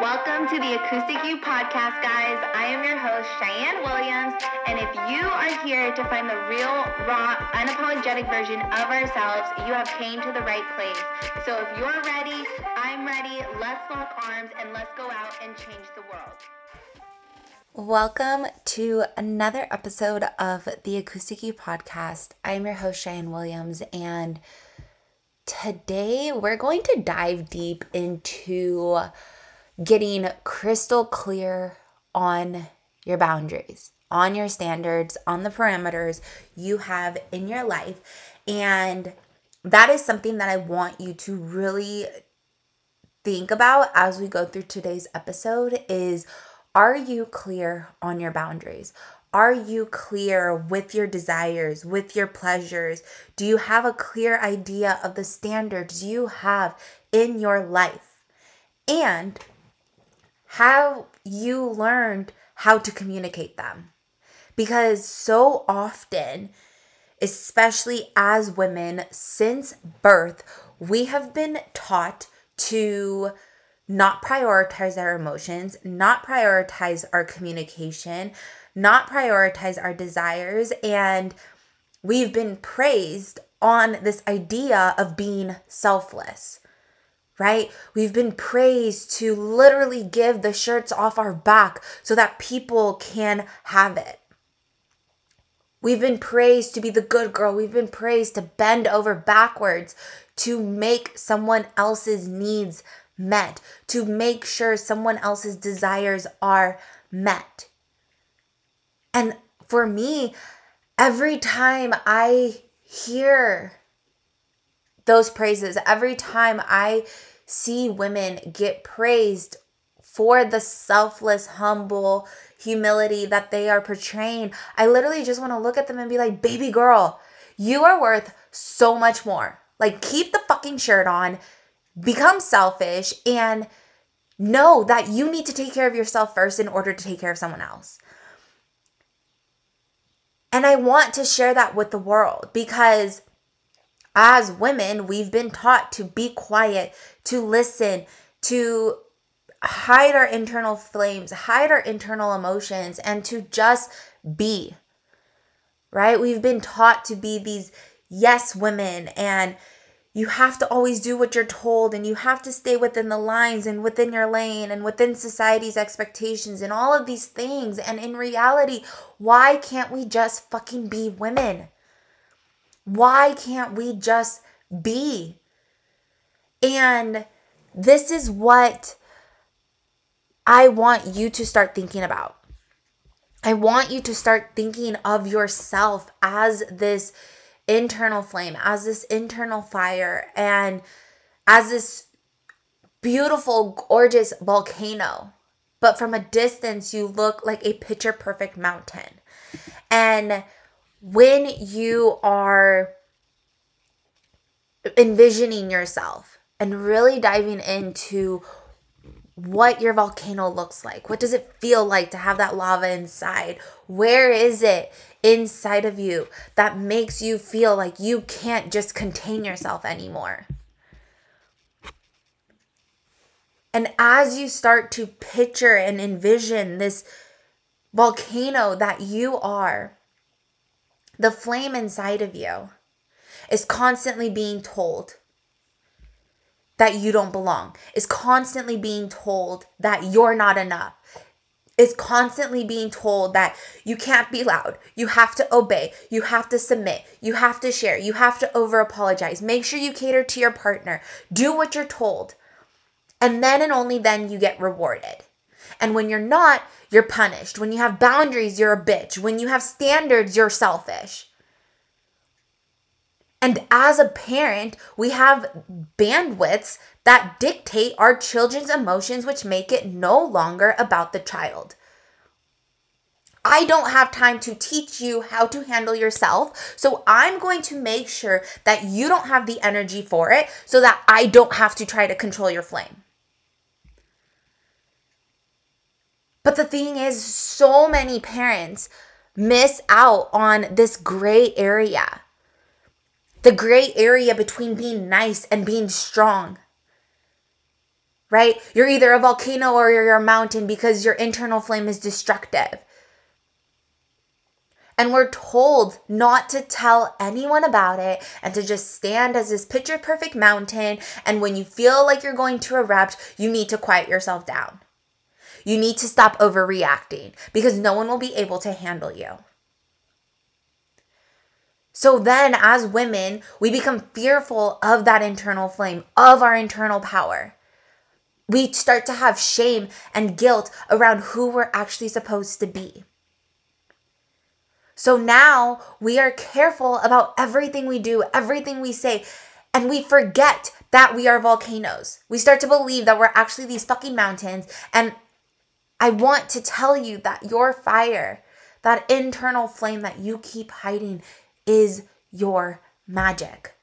Welcome to the Acoustic You podcast, guys. I am your host, Cheyenne Williams, and if you are here to find the real, raw, unapologetic version of ourselves, you have came to the right place. So if you're ready, I'm ready. Let's lock arms and let's go out and change the world. Welcome to another episode of the Acoustic You podcast. I'm your host, Cheyenne Williams, and today we're going to dive deep into getting crystal clear on your boundaries, on your standards, on the parameters you have in your life. And that is something that I want you to really think about as we go through today's episode is are you clear on your boundaries? Are you clear with your desires, with your pleasures? Do you have a clear idea of the standards you have in your life? And have you learned how to communicate them? Because so often, especially as women, since birth, we have been taught to not prioritize our emotions, not prioritize our communication, not prioritize our desires. And we've been praised on this idea of being selfless right? We've been praised to literally give the shirts off our back so that people can have it. We've been praised to be the good girl. We've been praised to bend over backwards to make someone else's needs met, to make sure someone else's desires are met. And for me, every time I hear those praises, every time I see women get praised for the selfless, humble humility that they are portraying, I literally just want to look at them and be like, baby girl, you are worth so much more. Like, keep the fucking shirt on, become selfish, and know that you need to take care of yourself first in order to take care of someone else. And I want to share that with the world because as women, we've been taught to be quiet, to listen, to hide our internal flames, hide our internal emotions, and to just be. Right? We've been taught to be these yes women, and you have to always do what you're told, and you have to stay within the lines and within your lane and within society's expectations and all of these things. And in reality, why can't we just fucking be women? Why can't we just be? And this is what I want you to start thinking about. I want you to start thinking of yourself as this internal flame, as this internal fire, and as this beautiful, gorgeous volcano. But from a distance, you look like a picture perfect mountain. And when you are envisioning yourself and really diving into what your volcano looks like. What does it feel like to have that lava inside? Where is it inside of you that makes you feel like you can't just contain yourself anymore? And as you start to picture and envision this volcano that you are, the flame inside of you is constantly being told that you don't belong, is constantly being told that you're not enough, is constantly being told that you can't be loud, you have to obey, you have to submit, you have to share, you have to over apologize. Make sure you cater to your partner, do what you're told. And then and only then you get rewarded. And when you're not, you're punished. When you have boundaries, you're a bitch. When you have standards, you're selfish. And as a parent, we have bandwidths that dictate our children's emotions, which make it no longer about the child. I don't have time to teach you how to handle yourself. So I'm going to make sure that you don't have the energy for it so that I don't have to try to control your flame. But the thing is, so many parents miss out on this gray area. The gray area between being nice and being strong. right? You're either a volcano or you're a mountain because your internal flame is destructive. And we're told not to tell anyone about it and to just stand as this picture perfect mountain. And when you feel like you're going to erupt, you need to quiet yourself down. You need to stop overreacting because no one will be able to handle you. So then, as women, we become fearful of that internal flame, of our internal power. We start to have shame and guilt around who we're actually supposed to be. So now we are careful about everything we do, everything we say, and we forget that we are volcanoes. We start to believe that we're actually these fucking mountains. And I want to tell you that your fire, that internal flame that you keep hiding, is your magic.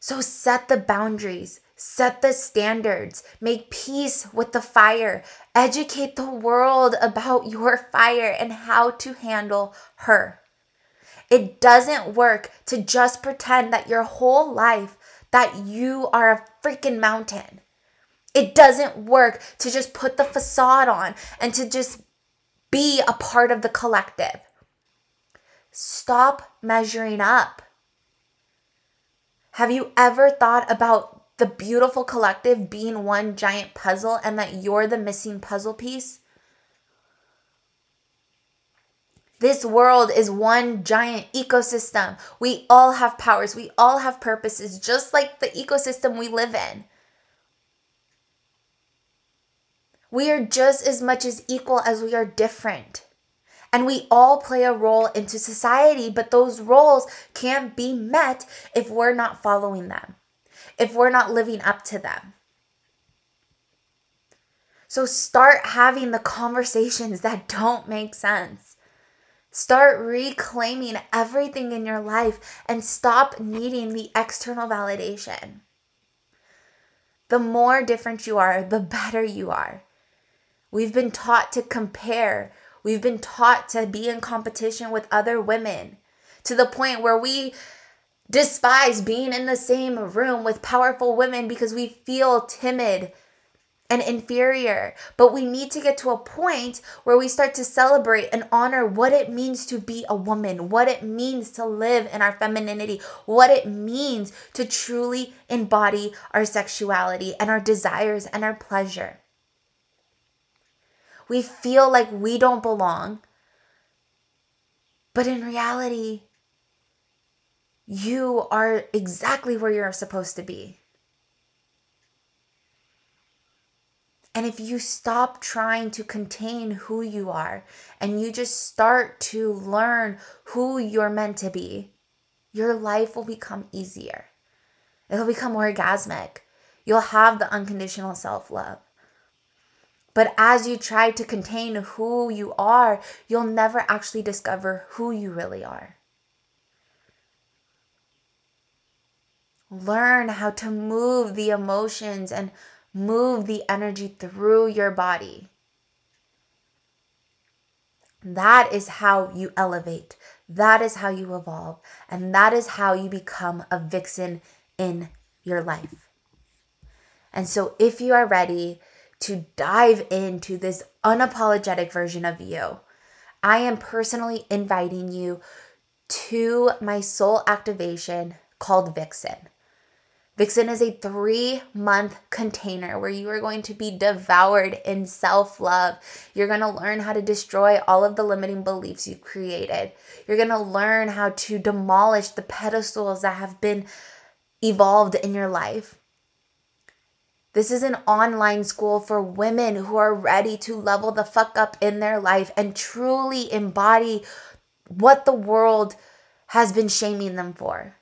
So set the boundaries, set the standards, make peace with the fire, educate the world about your fire and how to handle her. It doesn't work to just pretend that your whole life that you are a freaking mountain. It doesn't work to just put the facade on and to just be a part of the collective. Stop measuring up. Have you ever thought about the beautiful collective being one giant puzzle and that you're the missing puzzle piece? This world is one giant ecosystem. We all have powers, we all have purposes, just like the ecosystem we live in. We are just as much as equal as we are different. And we all play a role into society, but those roles can't be met if we're not following them, if we're not living up to them. So start having the conversations that don't make sense. Start reclaiming everything in your life and stop needing the external validation. The more different you are, the better you are. We've been taught to compare We've been taught to be in competition with other women to the point where we despise being in the same room with powerful women because we feel timid and inferior. But we need to get to a point where we start to celebrate and honor what it means to be a woman, what it means to live in our femininity, what it means to truly embody our sexuality and our desires and our pleasure. We feel like we don't belong. But in reality, you are exactly where you're supposed to be. And if you stop trying to contain who you are and you just start to learn who you're meant to be, your life will become easier. It'll become orgasmic. You'll have the unconditional self love. But as you try to contain who you are, you'll never actually discover who you really are. Learn how to move the emotions and move the energy through your body. That is how you elevate. That is how you evolve. And that is how you become a vixen in your life. And so, if you are ready, to dive into this unapologetic version of you, I am personally inviting you to my soul activation called Vixen. Vixen is a three month container where you are going to be devoured in self love. You're going to learn how to destroy all of the limiting beliefs you've created. You're going to learn how to demolish the pedestals that have been evolved in your life. This is an online school for women who are ready to level the fuck up in their life and truly embody what the world has been shaming them for.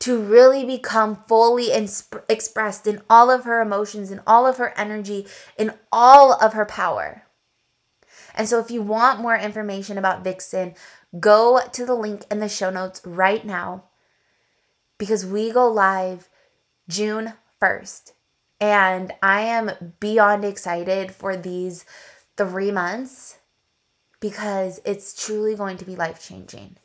To really become fully insp- expressed in all of her emotions, in all of her energy, in all of her power. And so, if you want more information about Vixen, go to the link in the show notes right now because we go live June 1st. And I am beyond excited for these three months because it's truly going to be life changing.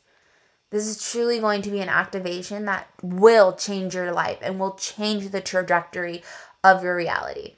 This is truly going to be an activation that will change your life and will change the trajectory of your reality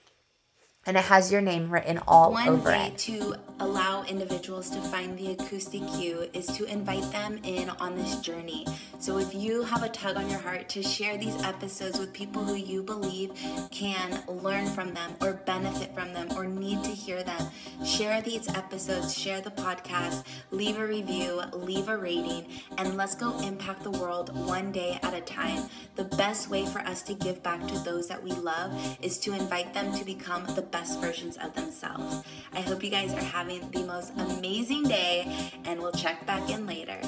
and it has your name written all One over it. One way to allow individuals to find the Acoustic You is to invite them in on this journey. So if you have a tug on your heart to share these episodes with people who you believe can learn from them or benefit from them or need to hear them, share these episodes, share the podcast, leave a review, leave a rating, and let's go impact the world one day at a time. The best way for us to give back to those that we love is to invite them to become the best versions of themselves. I hope you guys are having the most amazing day, and we'll check back in later.